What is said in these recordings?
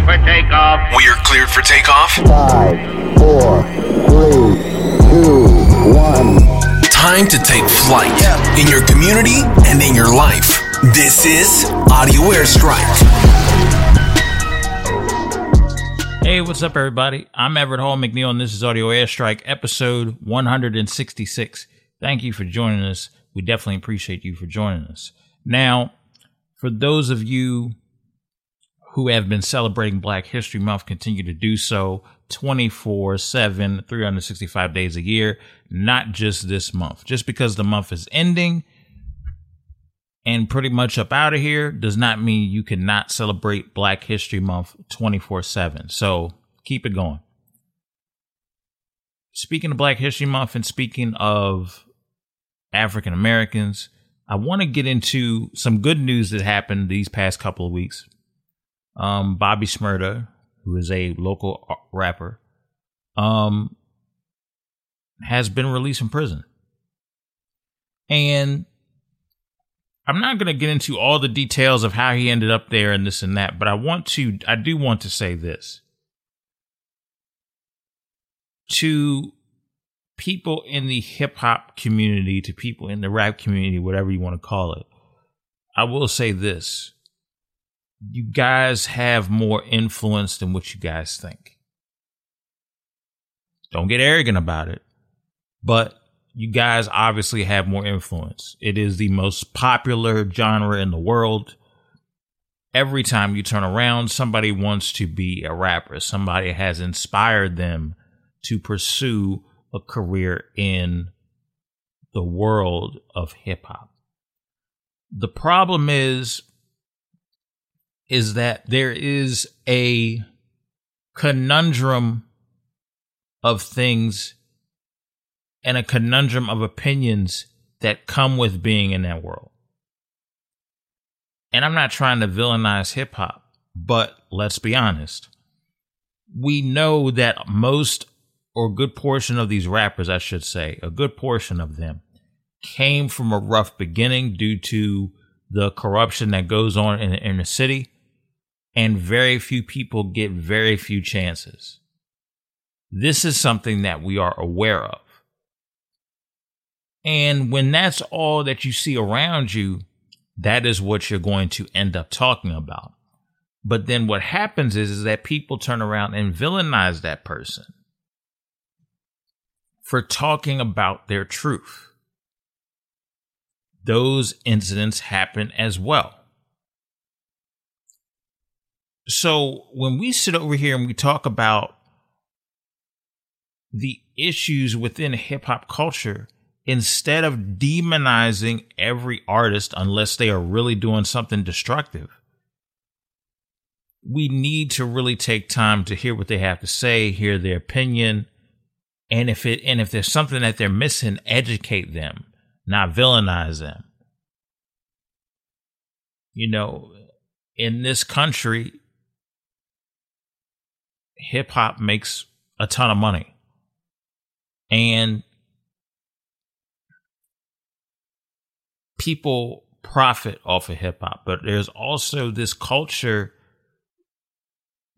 ready for takeoff. We are cleared for takeoff. Five, four, three, two, one. Time to take flight in your community and in your life. This is Audio Airstrike. Hey, what's up, everybody? I'm Everett Hall McNeil, and this is Audio Airstrike, episode 166. Thank you for joining us. We definitely appreciate you for joining us. Now, for those of you who have been celebrating Black History Month, continue to do so 24 7, 365 days a year, not just this month. Just because the month is ending and pretty much up out of here does not mean you cannot celebrate Black History Month 24 7. So keep it going. Speaking of Black History Month and speaking of African Americans, I want to get into some good news that happened these past couple of weeks um, Bobby Shmurda, who is a local rapper, um, has been released from prison. And I'm not going to get into all the details of how he ended up there and this and that, but I want to, I do want to say this. To people in the hip hop community, to people in the rap community, whatever you want to call it, I will say this you guys have more influence than what you guys think. Don't get arrogant about it, but you guys obviously have more influence. It is the most popular genre in the world. Every time you turn around, somebody wants to be a rapper. Somebody has inspired them to pursue a career in the world of hip hop. The problem is is that there is a conundrum of things and a conundrum of opinions that come with being in that world. And I'm not trying to villainize hip hop, but let's be honest. We know that most or a good portion of these rappers, I should say, a good portion of them came from a rough beginning due to the corruption that goes on in, the city and very few people get very few chances. This is something that we are aware of. And when that's all that you see around you, that is what you're going to end up talking about. But then what happens is, is that people turn around and villainize that person for talking about their truth. Those incidents happen as well. So when we sit over here and we talk about the issues within hip hop culture, instead of demonizing every artist unless they are really doing something destructive, we need to really take time to hear what they have to say, hear their opinion, and if it and if there's something that they're missing, educate them, not villainize them. You know, in this country, hip hop makes a ton of money. And people profit off of hip hop, but there's also this culture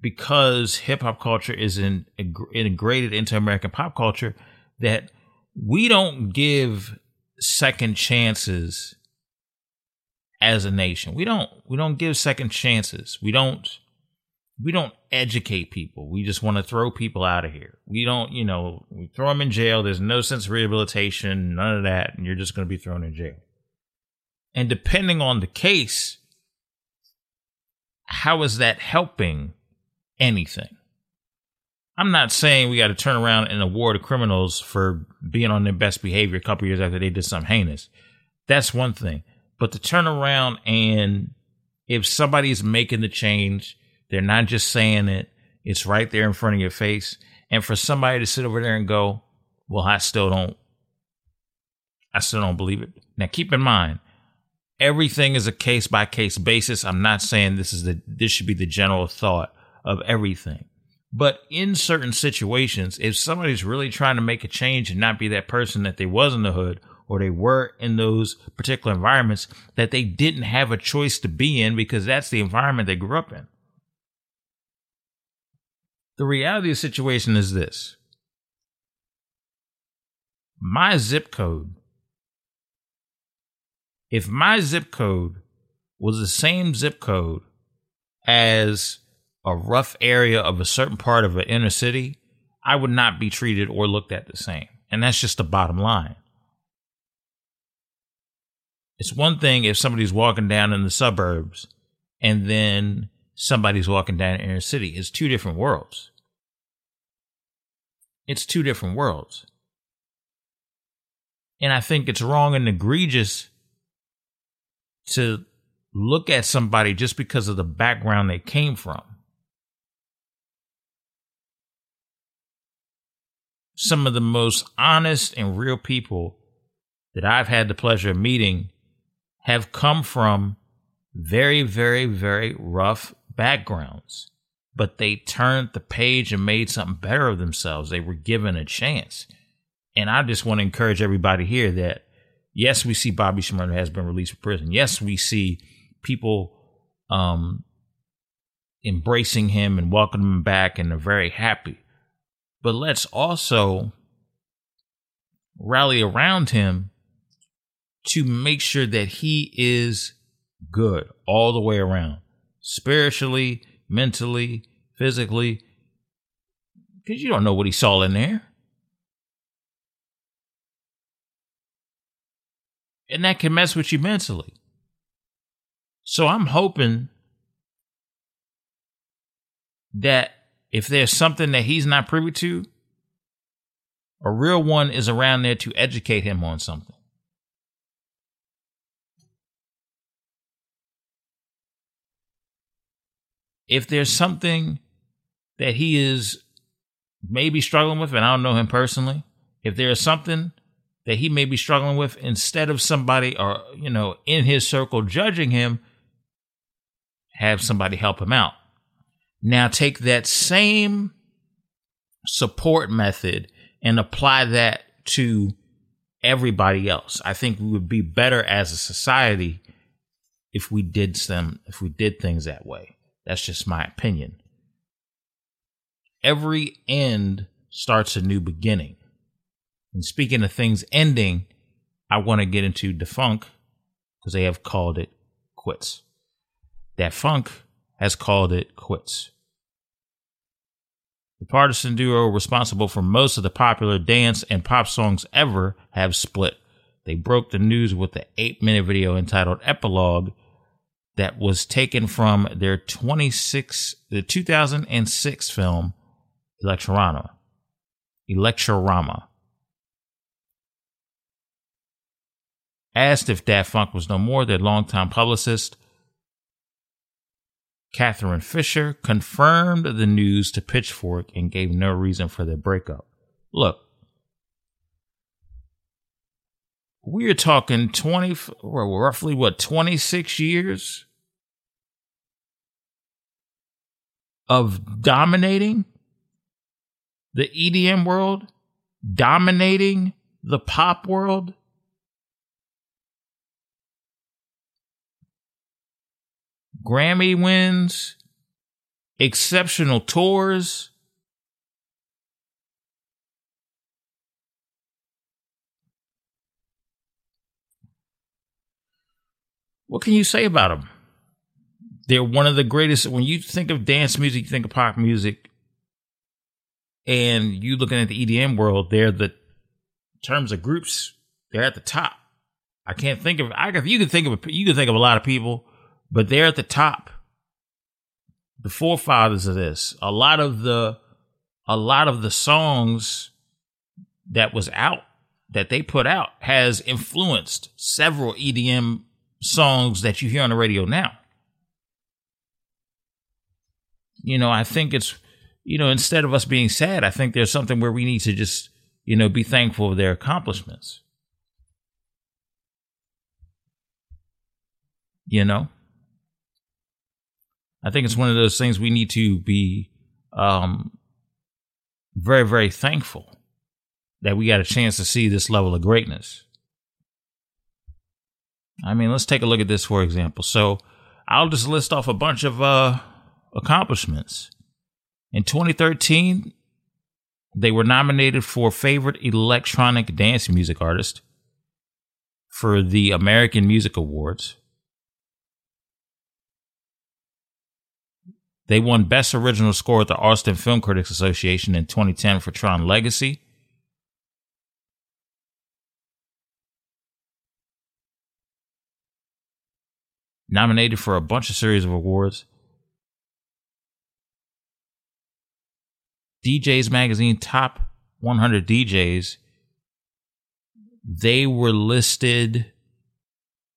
because hip hop culture is in, integrated into American pop culture that we don't give second chances as a nation. We don't we don't give second chances. We don't we don't educate people. We just want to throw people out of here. We don't, you know, we throw them in jail. There's no sense of rehabilitation, none of that, and you're just going to be thrown in jail. And depending on the case, how is that helping anything? I'm not saying we got to turn around and award criminals for being on their best behavior a couple years after they did something heinous. That's one thing. But to turn around and if somebody's making the change, they're not just saying it, it's right there in front of your face. And for somebody to sit over there and go, well, I still don't, I still don't believe it. Now, keep in mind, everything is a case by case basis. I'm not saying this is the, this should be the general thought of everything. But in certain situations, if somebody's really trying to make a change and not be that person that they was in the hood or they were in those particular environments that they didn't have a choice to be in because that's the environment they grew up in the reality of the situation is this my zip code, if my zip code was the same zip code as a rough area of a certain part of an inner city, I would not be treated or looked at the same. And that's just the bottom line. It's one thing if somebody's walking down in the suburbs and then somebody's walking down in inner city. It's two different worlds. It's two different worlds. And I think it's wrong and egregious to look at somebody just because of the background they came from. Some of the most honest and real people that I've had the pleasure of meeting have come from very, very, very rough backgrounds, but they turned the page and made something better of themselves. They were given a chance. And I just want to encourage everybody here that yes, we see Bobby Shmurda has been released from prison. Yes, we see people um, embracing him and welcoming him back and are very happy. But let's also rally around him to make sure that he is good all the way around spiritually, mentally, physically, because you don't know what he saw in there. And that can mess with you mentally. So I'm hoping that if there's something that he's not privy to, a real one is around there to educate him on something. If there's something that he is maybe struggling with, and I don't know him personally, if there is something that he may be struggling with, instead of somebody or, you know, in his circle judging him, have somebody help him out. Now take that same support method and apply that to everybody else. I think we would be better as a society if we did some if we did things that way. That's just my opinion. Every end starts a new beginning. And speaking of things ending, I want to get into Defunk because they have called it quits. Da Funk has called it quits. The partisan duo responsible for most of the popular dance and pop songs ever have split. They broke the news with the eight minute video entitled Epilogue that was taken from their 26 the 2006 film Electrorama. Electrorama. Asked if Daft Funk was no more, their longtime publicist, Catherine Fisher, confirmed the news to Pitchfork and gave no reason for their breakup. Look, we're talking 20 roughly what 26 years of dominating the EDM world, dominating the pop world. Grammy wins, exceptional tours, What can you say about them? They're one of the greatest. When you think of dance music, you think of pop music, and you looking at the EDM world, they're the terms of groups. They're at the top. I can't think of. I you can think of you can think of a lot of people, but they're at the top. The forefathers of this. A lot of the, a lot of the songs that was out that they put out has influenced several EDM songs that you hear on the radio now. You know, I think it's, you know, instead of us being sad, I think there's something where we need to just, you know, be thankful of their accomplishments. You know? I think it's one of those things we need to be um, very, very thankful that we got a chance to see this level of greatness. I mean, let's take a look at this for example. So I'll just list off a bunch of uh, accomplishments. In 2013, they were nominated for Favorite Electronic Dance Music Artist for the American Music Awards. They won Best Original Score at the Austin Film Critics Association in 2010 for Tron Legacy. Nominated for a bunch of series of awards. DJs Magazine Top 100 DJs. They were listed.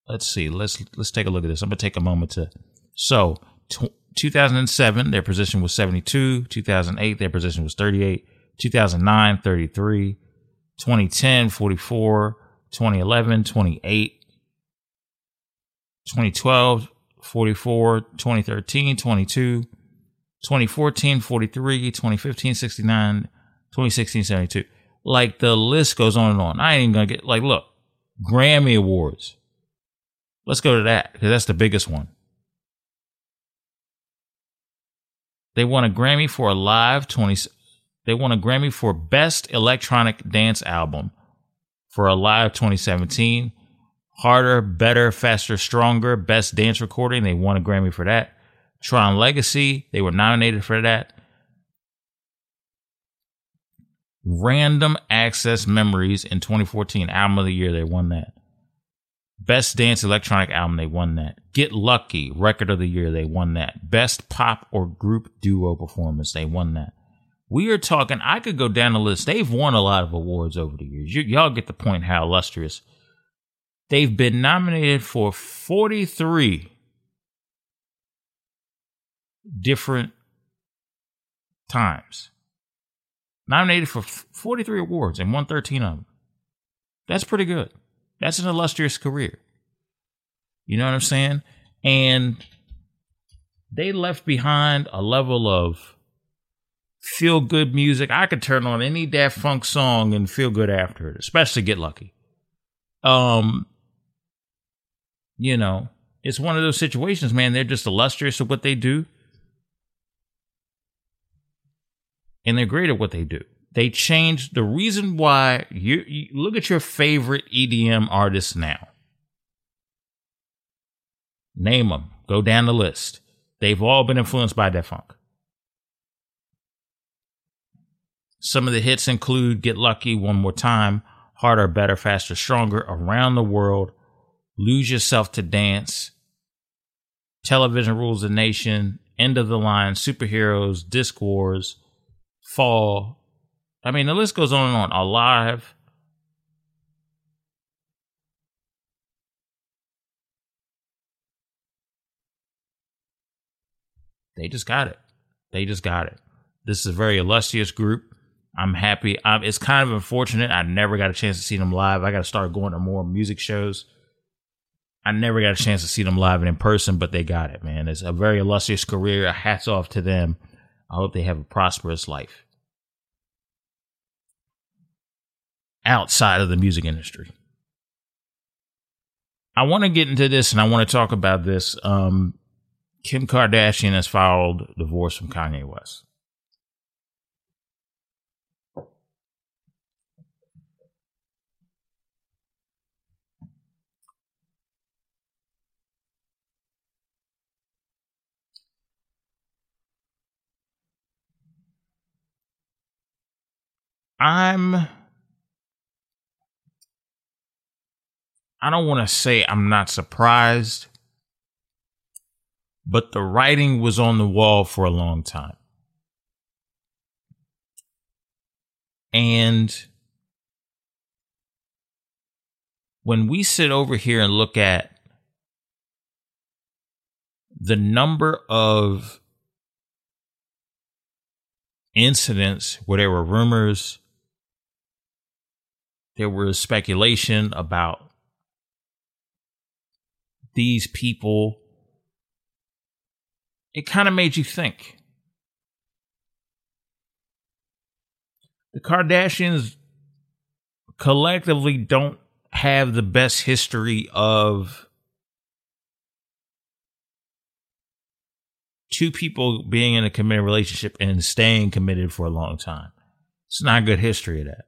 Let's see. Let's let's take a look at this. I'm gonna take a moment to. So, t- 2007, their position was 72. 2008, their position was 38. 2009, 33. 2010, 44. 2011, 28. 2012, 44. 2013, 22. 2014, 43. 2015, 69. 2016, 72. Like the list goes on and on. I ain't even gonna get, like, look, Grammy Awards. Let's go to that because that's the biggest one. They won a Grammy for a live 20 they won a Grammy for best electronic dance album for a live 2017. Harder, better, faster, stronger, best dance recording. They won a Grammy for that. Tron Legacy, they were nominated for that. Random Access Memories in 2014, album of the year, they won that. Best Dance Electronic Album, they won that. Get Lucky, Record of the Year, they won that. Best Pop or Group Duo Performance, they won that. We are talking, I could go down the list. They've won a lot of awards over the years. Y- y'all get the point how illustrious. They've been nominated for 43 different times. Nominated for 43 awards and won 13 of them. That's pretty good. That's an illustrious career. You know what I'm saying? And they left behind a level of feel good music. I could turn on any Daft Funk song and feel good after it, especially Get Lucky. Um, you know, it's one of those situations, man. They're just illustrious of what they do. And they're great at what they do. They changed the reason why you, you look at your favorite EDM artists now. Name them. Go down the list. They've all been influenced by Daft Funk. Some of the hits include Get Lucky, One More Time, Harder, Better, Faster, Stronger, Around the World, Lose Yourself to Dance, Television Rules the Nation, End of the Line, Superheroes, Disc Wars, Fall. I mean, the list goes on and on. Alive. They just got it. They just got it. This is a very illustrious group. I'm happy. Um, it's kind of unfortunate. I never got a chance to see them live. I got to start going to more music shows. I never got a chance to see them live and in person, but they got it, man. It's a very illustrious career. Hats off to them. I hope they have a prosperous life outside of the music industry. I want to get into this and I want to talk about this. Um, Kim Kardashian has filed divorce from Kanye West. I'm I don't want to say I'm not surprised, but the writing was on the wall for a long time. And when we sit over here and look at the number of incidents where there were rumors there was speculation about these people. It kind of made you think. The Kardashians collectively don't have the best history of two people being in a committed relationship and staying committed for a long time. It's not a good history of that.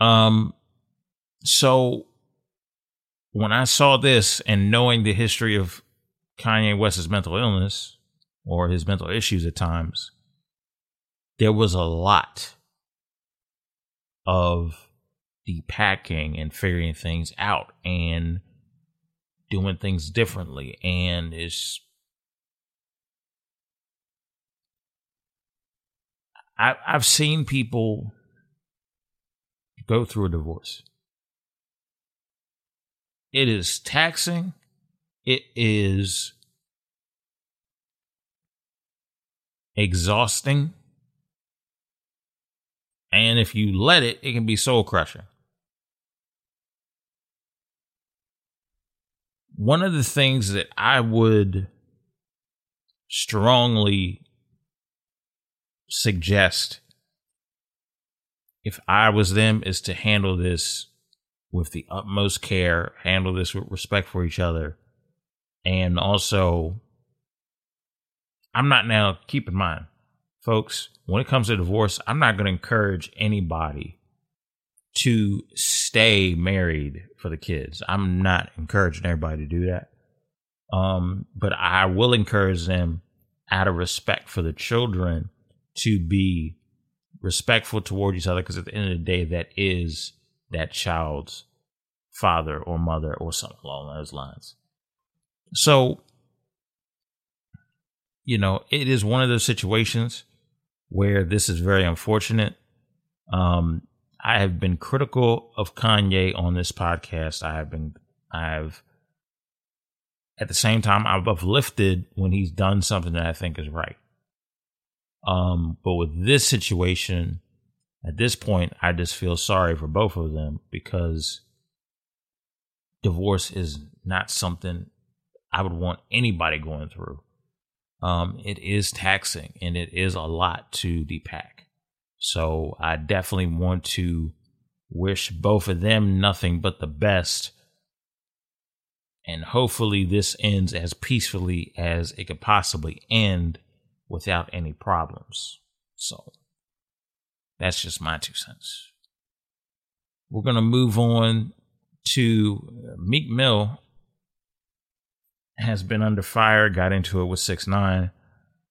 Um, so when I saw this and knowing the history of Kanye West's mental illness or his mental issues at times, there was a lot of depacking and figuring things out and doing things differently. And it's, I, I've seen people go through a divorce. It is taxing. It is exhausting. And if you let it, it can be soul crushing. One of the things that I would strongly suggest if I was them is to handle this with the utmost care, handle this with respect for each other. And also, I'm not now, keep in mind, folks, when it comes to divorce, I'm not going to encourage anybody to stay married for the kids. I'm not encouraging everybody to do that. Um, but I will encourage them out of respect for the children to be respectful toward each other because at the end of the day, that is that child's father or mother or something along those lines. So, you know, it is one of those situations where this is very unfortunate. Um, I have been critical of Kanye on this podcast. I have been, I've, at the same time, I've uplifted when he's done something that I think is right. Um, but with this situation, at this point, I just feel sorry for both of them because divorce is not something I would want anybody going through. Um, it is taxing and it is a lot to depack. So I definitely want to wish both of them nothing but the best. And hopefully, this ends as peacefully as it could possibly end without any problems. So that's just my two cents. We're going to move on to uh, Meek Mill has been under fire, got into it with 6 9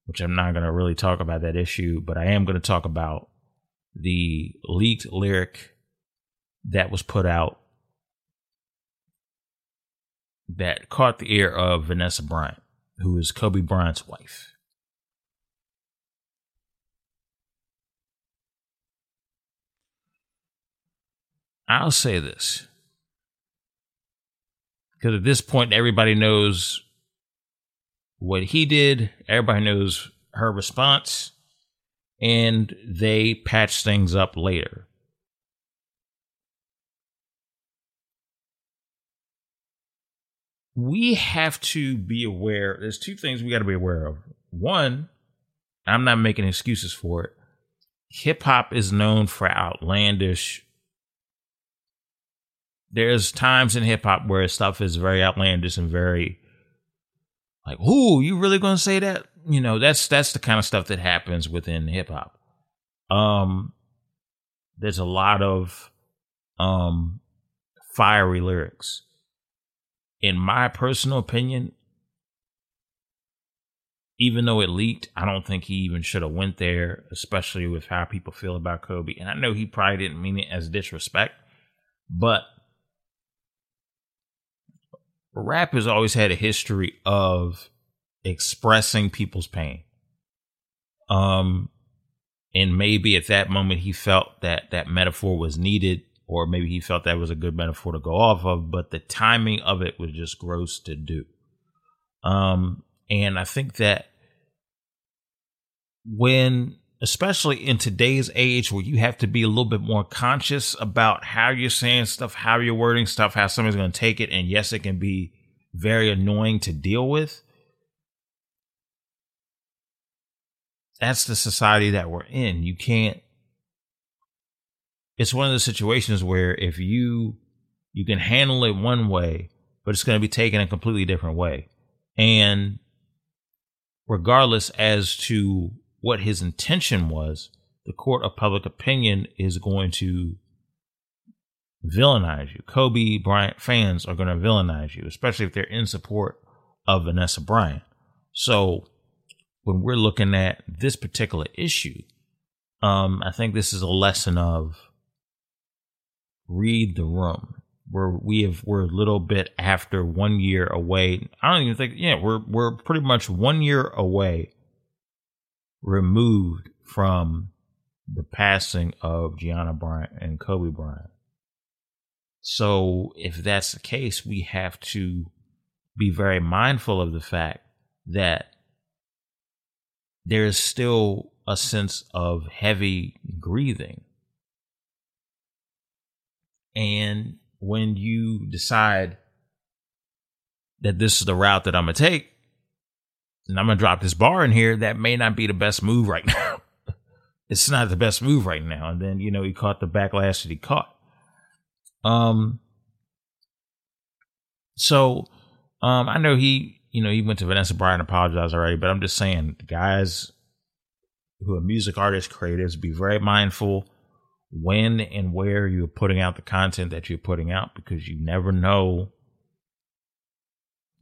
which I'm not going to really talk about that issue, but I am going to talk about the leaked lyric that was put out that caught the ear of Vanessa Bryant, who is Kobe Bryant's wife. I'll say this. Because at this point, everybody knows what he did, everybody knows her response, and they patch things up later. We have to be aware. There's two things we got to be aware of. One, I'm not making excuses for it. Hip hop is known for outlandish there's times in hip hop where stuff is very outlandish and very like, "Ooh, you really gonna say that?" You know, that's that's the kind of stuff that happens within hip hop. Um, there's a lot of um fiery lyrics. In my personal opinion, even though it leaked, I don't think he even should have went there, especially with how people feel about Kobe. And I know he probably didn't mean it as disrespect, but rap has always had a history of expressing people's pain. Um, and maybe at that moment he felt that that metaphor was needed, or maybe he felt that was a good metaphor to go off of, but the timing of it was just gross to do. Um, and I think that when especially in today's age where you have to be a little bit more conscious about how you're saying stuff, how you're wording stuff, how somebody's going to take it. And yes, it can be very annoying to deal with. That's the society that we're in. You can't, it's one of the situations where if you, you can handle it one way, but it's going to be taken a completely different way. And regardless as to what his intention was, the court of public opinion is going to villainize you. Kobe Bryant fans are going to villainize you, especially if they're in support of Vanessa Bryant. So when we're looking at this particular issue, um, I think this is a lesson of read the room. Where we have we're a little bit after one year away. I don't even think yeah, we're we're pretty much one year away removed from the passing of Gianna Bryant and Kobe Bryant. So if that's the case, we have to be very mindful of the fact that there is still a sense of heavy grieving. And when you decide that this is the route that I'm going to take, and I'm to drop this bar in here, that may not be the best move right now. it's not the best move right now. And then, you know, he caught the backlash that he caught. Um, so, um, I know he, you know, he went to Vanessa Bryant and apologized already, but I'm just saying, guys who are music artists, creatives, be very mindful when and where you're putting out the content that you're putting out because you never know.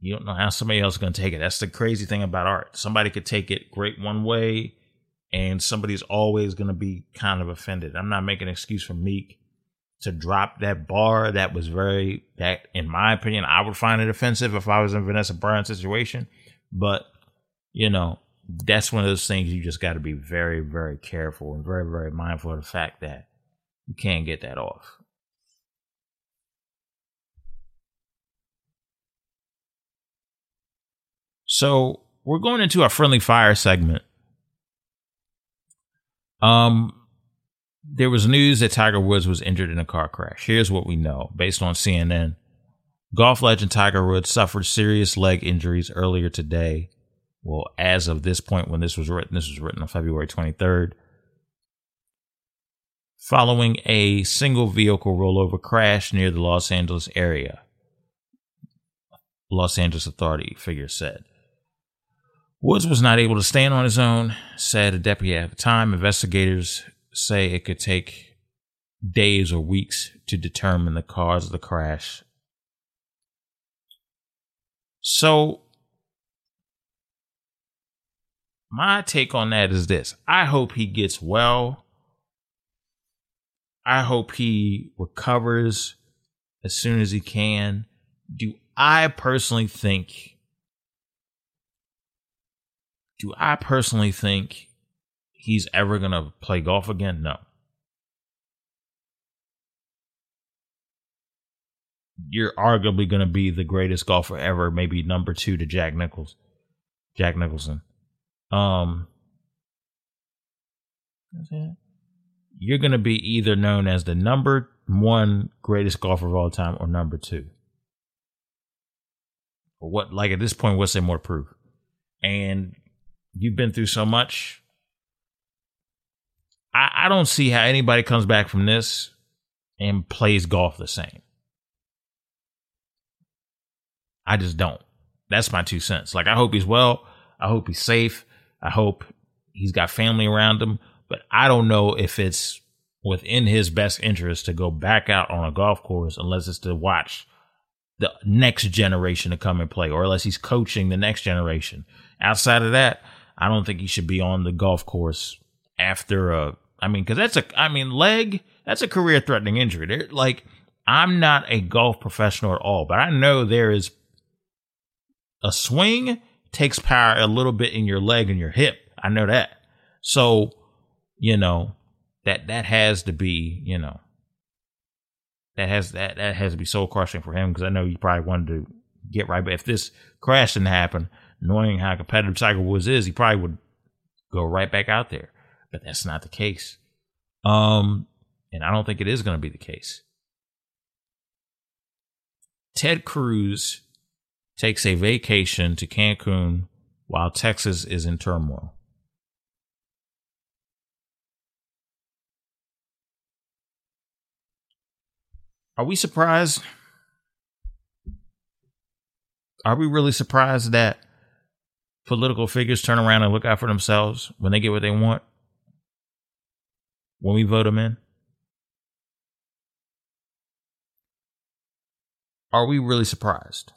You don't know how somebody else is going to take it. That's the crazy thing about art. Somebody could take it great one way, and somebody's always going to be kind of offended. I'm not making an excuse for Meek to drop that bar that was very that in my opinion I would find it offensive if I was in Vanessa Bryant's situation. But you know, that's one of those things you just got to be very, very careful and very, very mindful of the fact that you can't get that off. So we're going into our friendly fire segment. Um, there was news that Tiger Woods was injured in a car crash. Here's what we know based on CNN. Golf legend Tiger Woods suffered serious leg injuries earlier today. Well, as of this point, when this was written, this was written on February 23rd. Following a single vehicle rollover crash near the Los Angeles area, Los Angeles Authority figure said. Woods was not able to stand on his own, said a deputy at the time. Investigators say it could take days or weeks to determine the cause of the crash. So, my take on that is this I hope he gets well. I hope he recovers as soon as he can. Do I personally think? Do I personally think he's ever going to play golf again? No. You're arguably going to be the greatest golfer ever, maybe number two to Jack Nichols, Jack Nicholson. Um, you're going to be either known as the number one greatest golfer of all time or number two. What, like at this point, what's there more proof? And you've been through so much I, I don't see how anybody comes back from this and plays golf the same. I just don't. That's my two cents. Like, I hope he's well. I hope he's safe. I hope he's got family around him. But I don't know if it's within his best interest to go back out on a golf course unless it's to watch the next generation to come and play or unless he's coaching the next generation. Outside of that, I don't think he should be on the golf course after a I mean, because that's a, I mean, leg, that's a career threatening injury. They're, like, I'm not a golf professional at all, but I know there is a swing takes power a little bit in your leg and your hip. I know that. So, you know, that that has to be, you know, that has that that has to be soul crushing for him because I know you probably wanted to get right. But if this crash didn't happen, knowing how competitive Tiger Woods is, he probably would go right back out there but that's not the case. Um, and I don't think it is going to be the case. Ted Cruz takes a vacation to Cancun while Texas is in turmoil. Are we surprised? Are we really surprised that political figures turn around and look out for themselves when they get what they want? When we vote them in? Are we really surprised?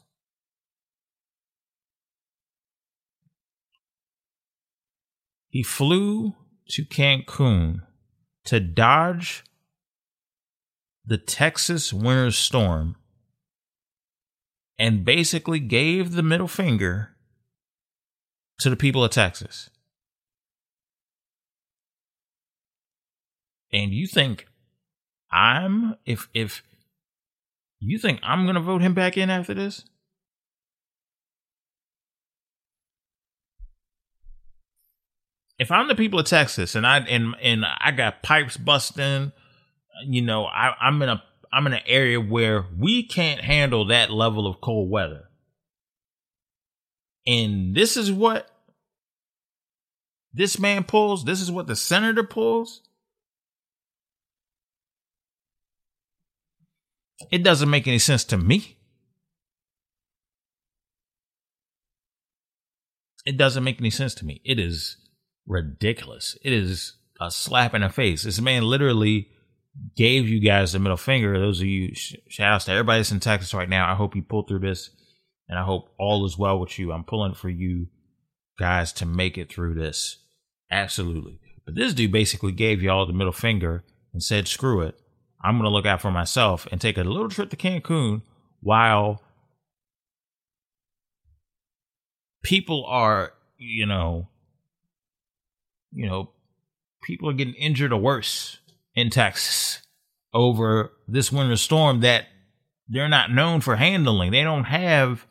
He flew to Cancun to dodge the Texas winter storm and basically gave the middle finger to the people of Texas. And you think I'm if if you think I'm going to vote him back in after this? If I'm the people of Texas and I and and I got pipes busting, you know, I, I'm in a I'm in an area where we can't handle that level of cold weather. And this is what this man pulls. This is what the senator pulls. It doesn't make any sense to me. It doesn't make any sense to me. It is ridiculous. It is a slap in the face. This man literally gave you guys the middle finger. Those of you, sh- shout outs to everybody that's in Texas right now. I hope you pull through this and I hope all is well with you. I'm pulling for you guys to make it through this. Absolutely. But this dude basically gave y'all the middle finger and said, screw it. I'm going to look out for myself and take a little trip to Cancun while people are, you know, you know, people are getting injured or worse in Texas over this winter storm that they're not known for handling. They don't have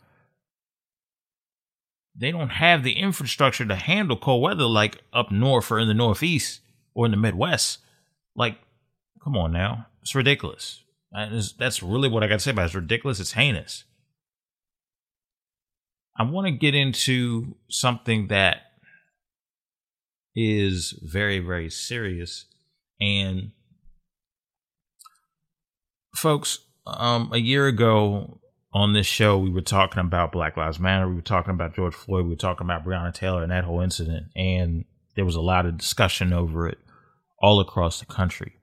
they don't have the infrastructure to handle cold weather like up north or in the northeast or in the Midwest. Like, come on now, it's ridiculous. that's really what I got to say about it. It's ridiculous. It's heinous. I want to get into something that is very, very serious. And folks, um, a year ago on this show, we were talking about Black Lives Matter. We were talking about George Floyd. We were talking about Breonna Taylor and that whole incident. And there was a lot of discussion over it all across the country.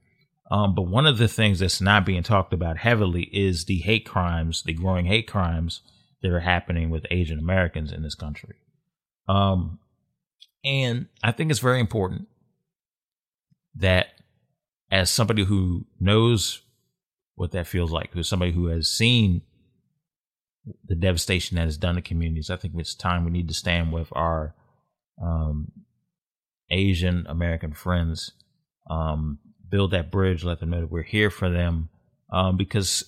Um, but one of the things that's not being talked about heavily is the hate crimes, the growing hate crimes that are happening with Asian Americans in this country. Um, and I think it's very important that as somebody who knows what that feels like, who's somebody who has seen the devastation that has done to communities, I think it's time we need to stand with our um, Asian American friends, um, build that bridge, let them know that we're here for them. Um, because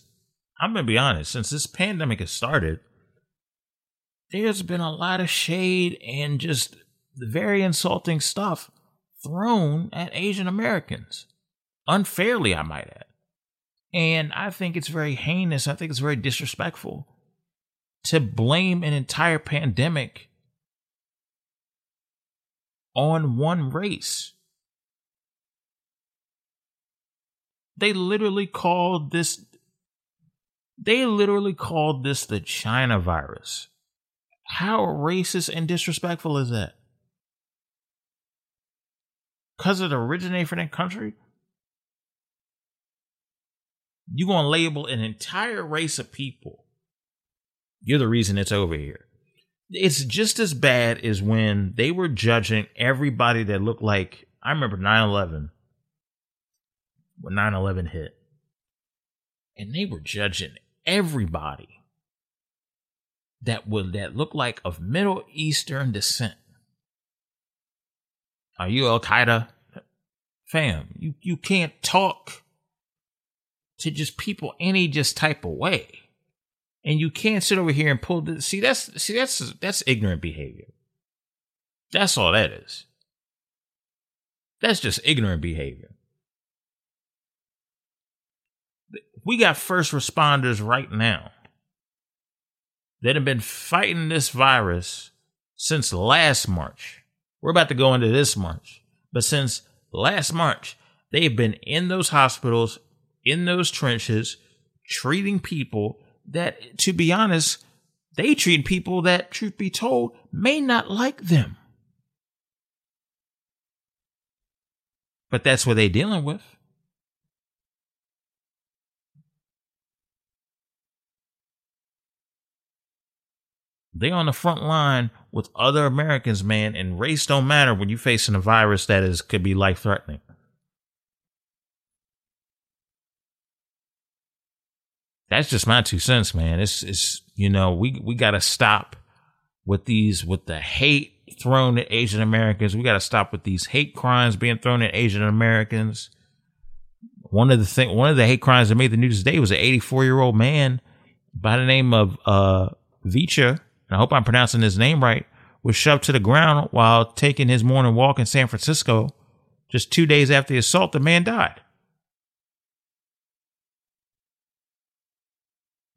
I'm going to be honest, since this pandemic has started, there's been a lot of shade and just very insulting stuff thrown at Asian Americans. Unfairly, I might add. And I think it's very heinous. I think it's very disrespectful to blame an entire pandemic on one race. They literally called this they literally called this the China virus. How racist and disrespectful is that? Because it originated from that country? You gonna label an entire race of people. You're the reason it's over here. It's just as bad as when they were judging everybody that looked like I remember 9-11. When 9-11 hit. And they were judging everybody that would that looked like of Middle Eastern descent. Are you Al Qaeda? Fam, you, you can't talk to just people any just type of way. And you can't sit over here and pull the see that's see that's that's ignorant behavior. That's all that is. That's just ignorant behavior. We got first responders right now that have been fighting this virus since last March. We're about to go into this March. But since last March, they've been in those hospitals, in those trenches, treating people that, to be honest, they treat people that, truth be told, may not like them. But that's what they're dealing with. They're on the front line with other Americans, man, and race don't matter when you're facing a virus that is could be life threatening. That's just my two cents, man. It's it's you know, we we gotta stop with these with the hate thrown at Asian Americans. We gotta stop with these hate crimes being thrown at Asian Americans. One of the thing one of the hate crimes that made the news today was an 84 year old man by the name of uh Vicha I hope I'm pronouncing his name right, was shoved to the ground while taking his morning walk in San Francisco. Just two days after the assault, the man died.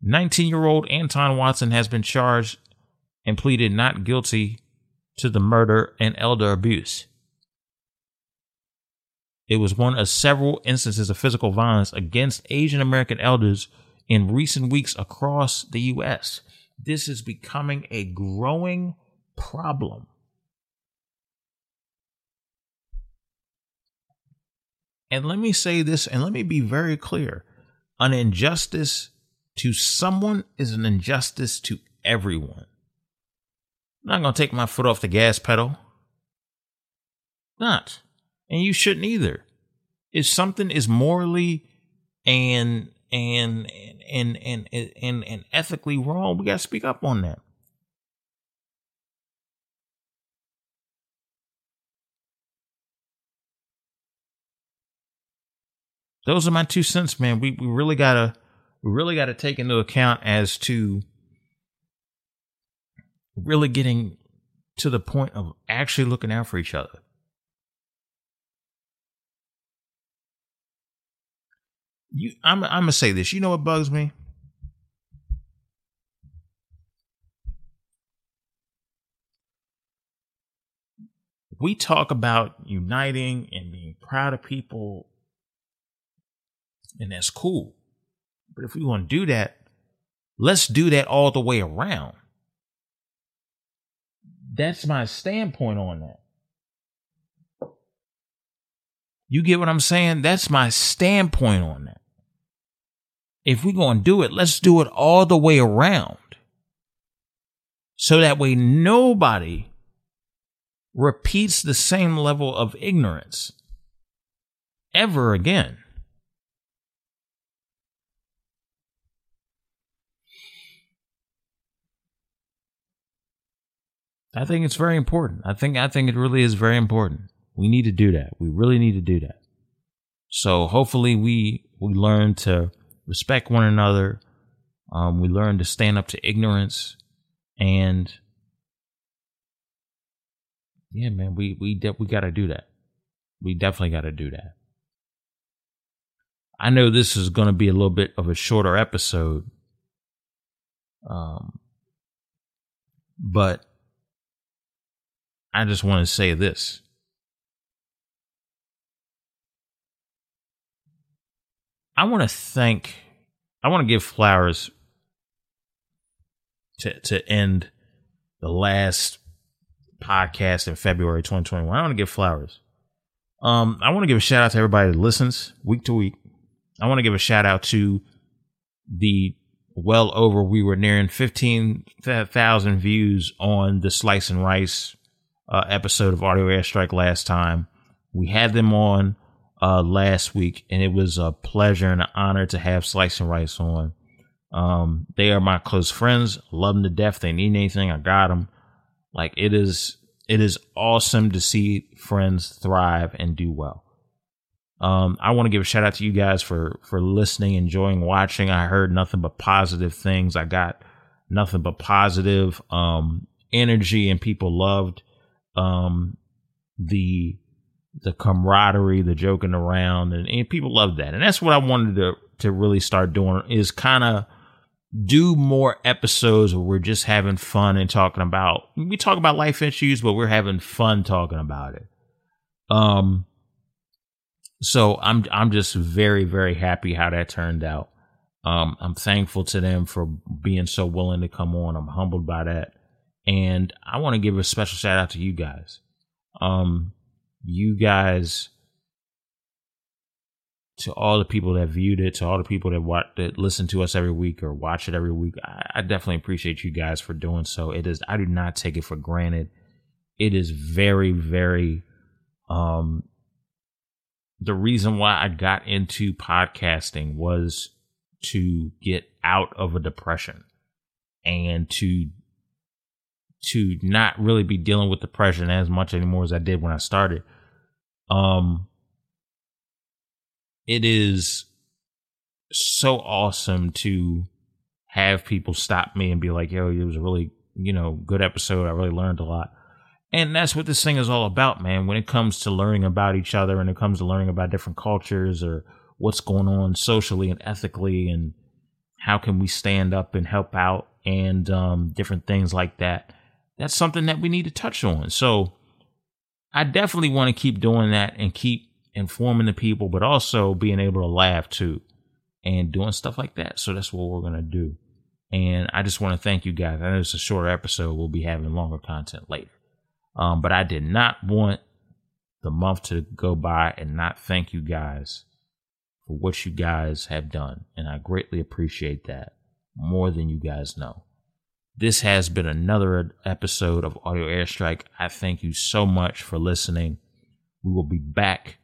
19 year old Anton Watson has been charged and pleaded not guilty to the murder and elder abuse. It was one of several instances of physical violence against Asian American elders in recent weeks across the U.S this is becoming a growing problem. And let me say this and let me be very clear an injustice to someone is an injustice to everyone. I'm not going to take my foot off the gas pedal. Not. And you shouldn't either. If something is morally and and and and and and, and ethically wrong, we got to speak up on that. Those are my two cents, man. We we really gotta we really gotta take into account as to really getting to the point of actually looking out for each other. you I'm I'm gonna say this. You know what bugs me? We talk about uniting and being proud of people, and that's cool. But if we want to do that, let's do that all the way around. That's my standpoint on that. You get what I'm saying? That's my standpoint on that. If we're going to do it, let's do it all the way around. So that way nobody repeats the same level of ignorance ever again. I think it's very important. I think I think it really is very important. We need to do that. We really need to do that. So hopefully we we learn to respect one another. Um, we learn to stand up to ignorance, and yeah, man, we we de- we got to do that. We definitely got to do that. I know this is going to be a little bit of a shorter episode, um, but I just want to say this. I want to thank, I want to give flowers to to end the last podcast in February 2021. I want to give flowers. Um, I want to give a shout out to everybody that listens week to week. I want to give a shout out to the well over we were nearing 15,000 views on the Slice and Rice uh, episode of Audio Airstrike last time. We had them on uh, last week, and it was a pleasure and an honor to have Slice and Rice on. Um, they are my close friends. Love them to death. They need anything, I got them. Like it is, it is awesome to see friends thrive and do well. Um, I want to give a shout out to you guys for for listening, enjoying watching. I heard nothing but positive things. I got nothing but positive um, energy, and people loved um, the the camaraderie, the joking around, and, and people love that. And that's what I wanted to to really start doing is kind of do more episodes where we're just having fun and talking about we talk about life issues, but we're having fun talking about it. Um so I'm I'm just very, very happy how that turned out. Um, I'm thankful to them for being so willing to come on. I'm humbled by that. And I want to give a special shout out to you guys. Um, you guys, to all the people that viewed it, to all the people that watch, that listen to us every week or watch it every week, I, I definitely appreciate you guys for doing so. It is, I do not take it for granted. It is very, very, um, the reason why I got into podcasting was to get out of a depression and to to not really be dealing with depression as much anymore as I did when I started. Um it is so awesome to have people stop me and be like, "Yo, it was a really, you know, good episode. I really learned a lot." And that's what this thing is all about, man. When it comes to learning about each other and it comes to learning about different cultures or what's going on socially and ethically and how can we stand up and help out and um, different things like that. That's something that we need to touch on. So I definitely want to keep doing that and keep informing the people, but also being able to laugh too and doing stuff like that. So that's what we're going to do. And I just want to thank you guys. I know it's a shorter episode. We'll be having longer content later. Um, but I did not want the month to go by and not thank you guys for what you guys have done. And I greatly appreciate that more than you guys know. This has been another episode of Audio Airstrike. I thank you so much for listening. We will be back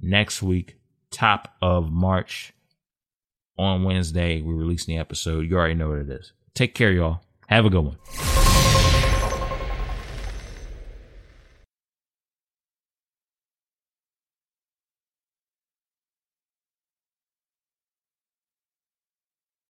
next week, top of March on Wednesday. we release the episode. You already know what it is. Take care, y'all. Have a good one.